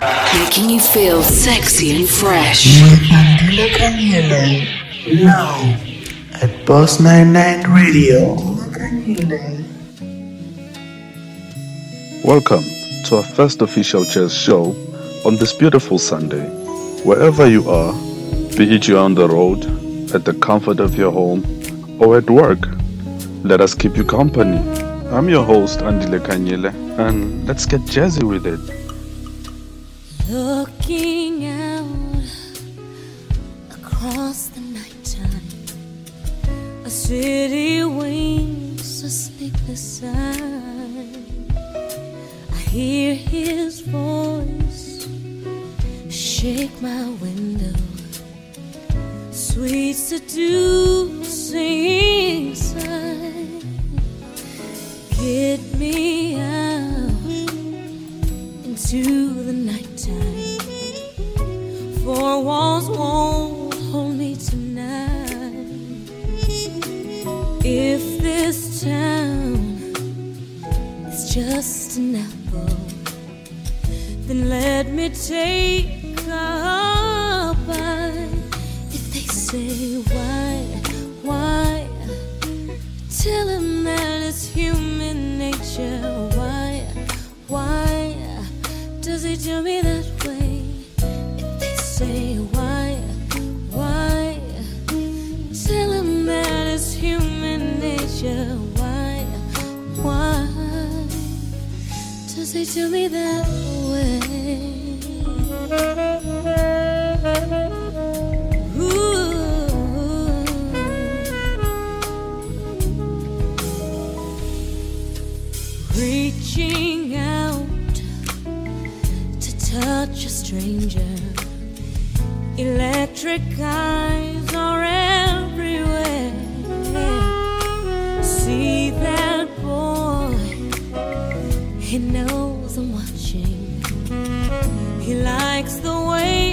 Making you feel sexy and fresh. Andile Khanyile. Now at Boss 99 Radio. Welcome to our first official jazz show on this beautiful Sunday. Wherever you are, be it you're on the road, at the comfort of your home, or at work, let us keep you company. I'm your host, Andile Khanyile, and let's get jazzy with it. Looking out across the nighttime, a city waits a sleepless sign. I hear his voice shake my window, sweet seducing sign. Get me out into the nighttime. Four walls won't hold me tonight. If this town is just an apple, then let me take a bite. If they say why, why, tell 'em that it's human nature. Why, why does he do me that way? If they say why, why, tell 'em that it's human nature. Why, why does he do me that way? Reaching out touch a stranger. Electric eyes are everywhere. See that boy, he knows I'm watching. He likes the way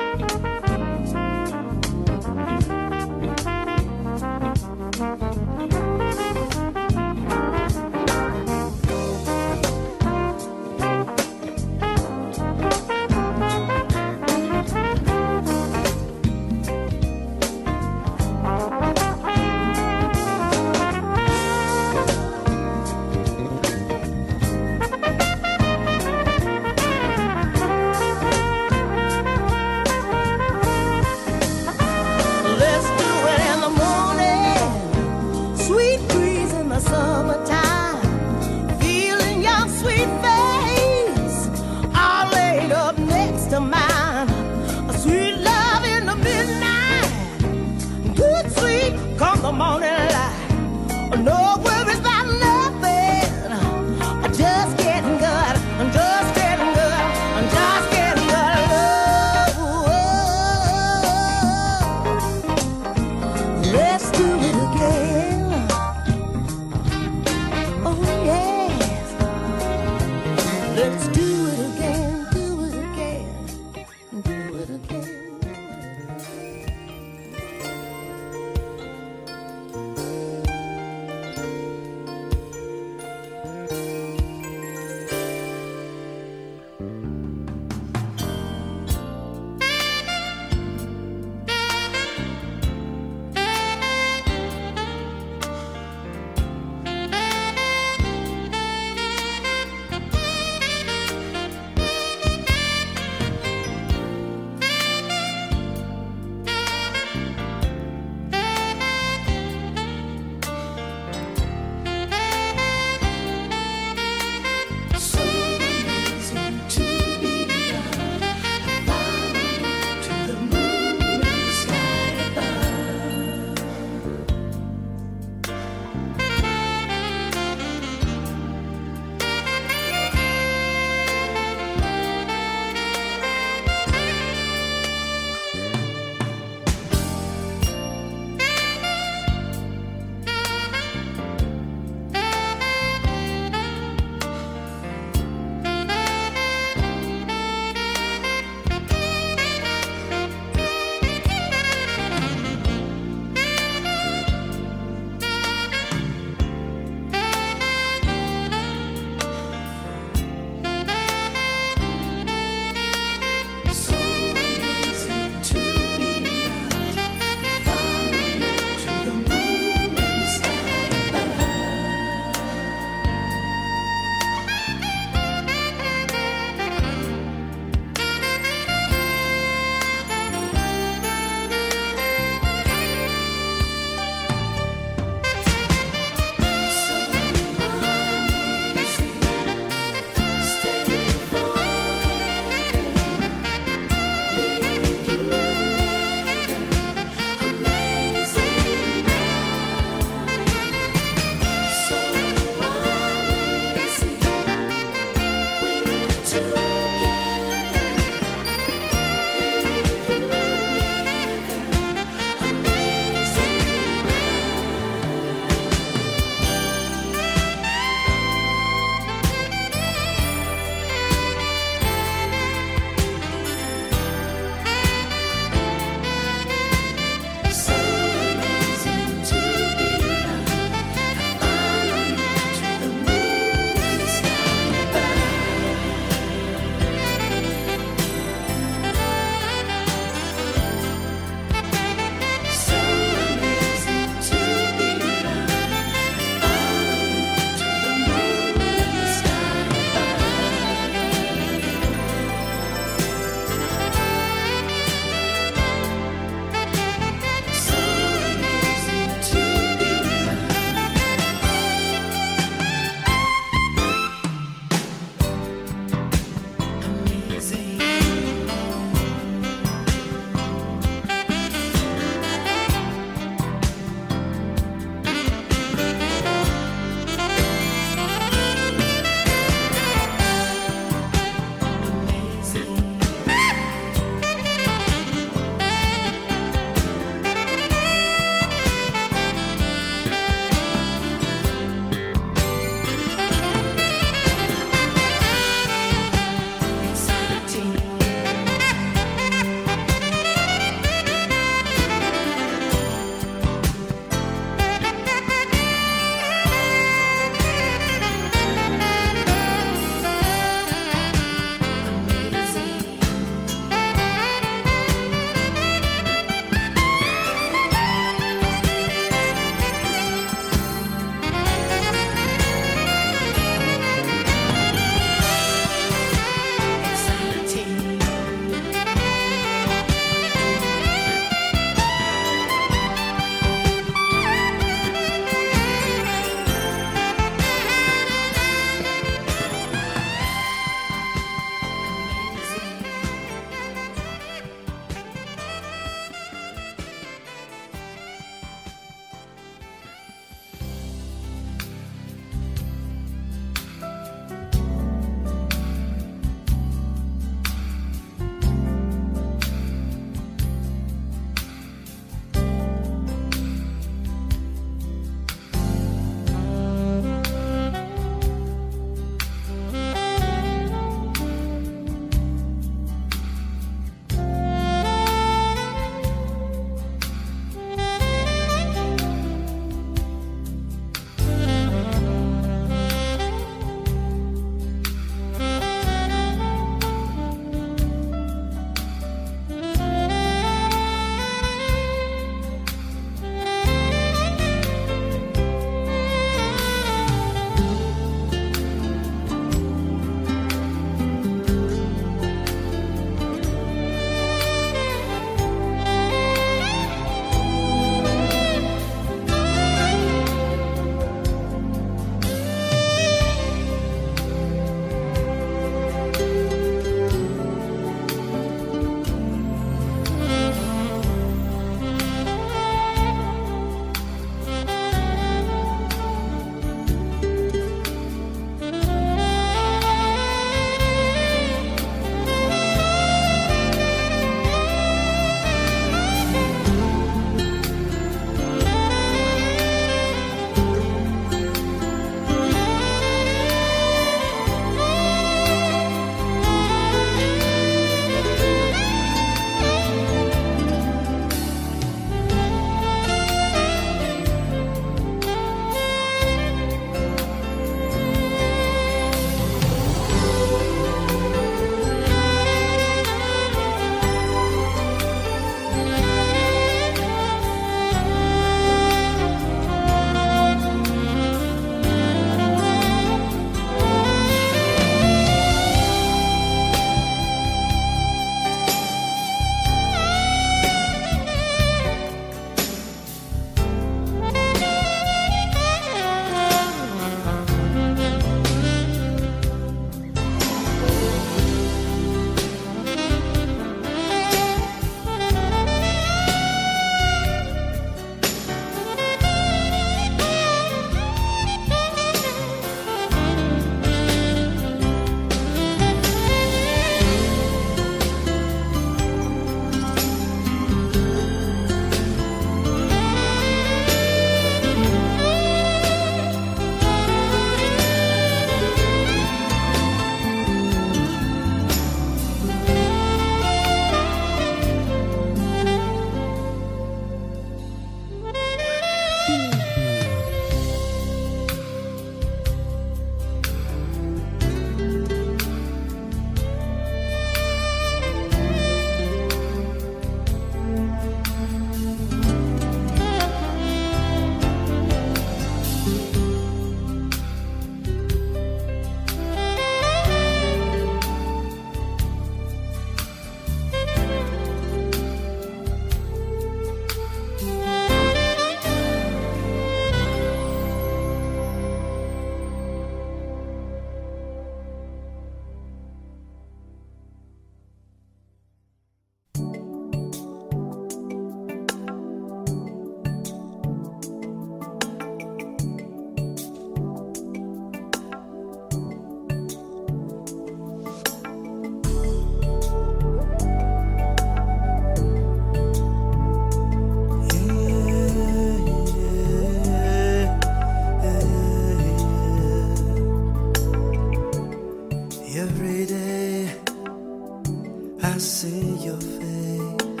see your face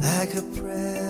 like a prayer.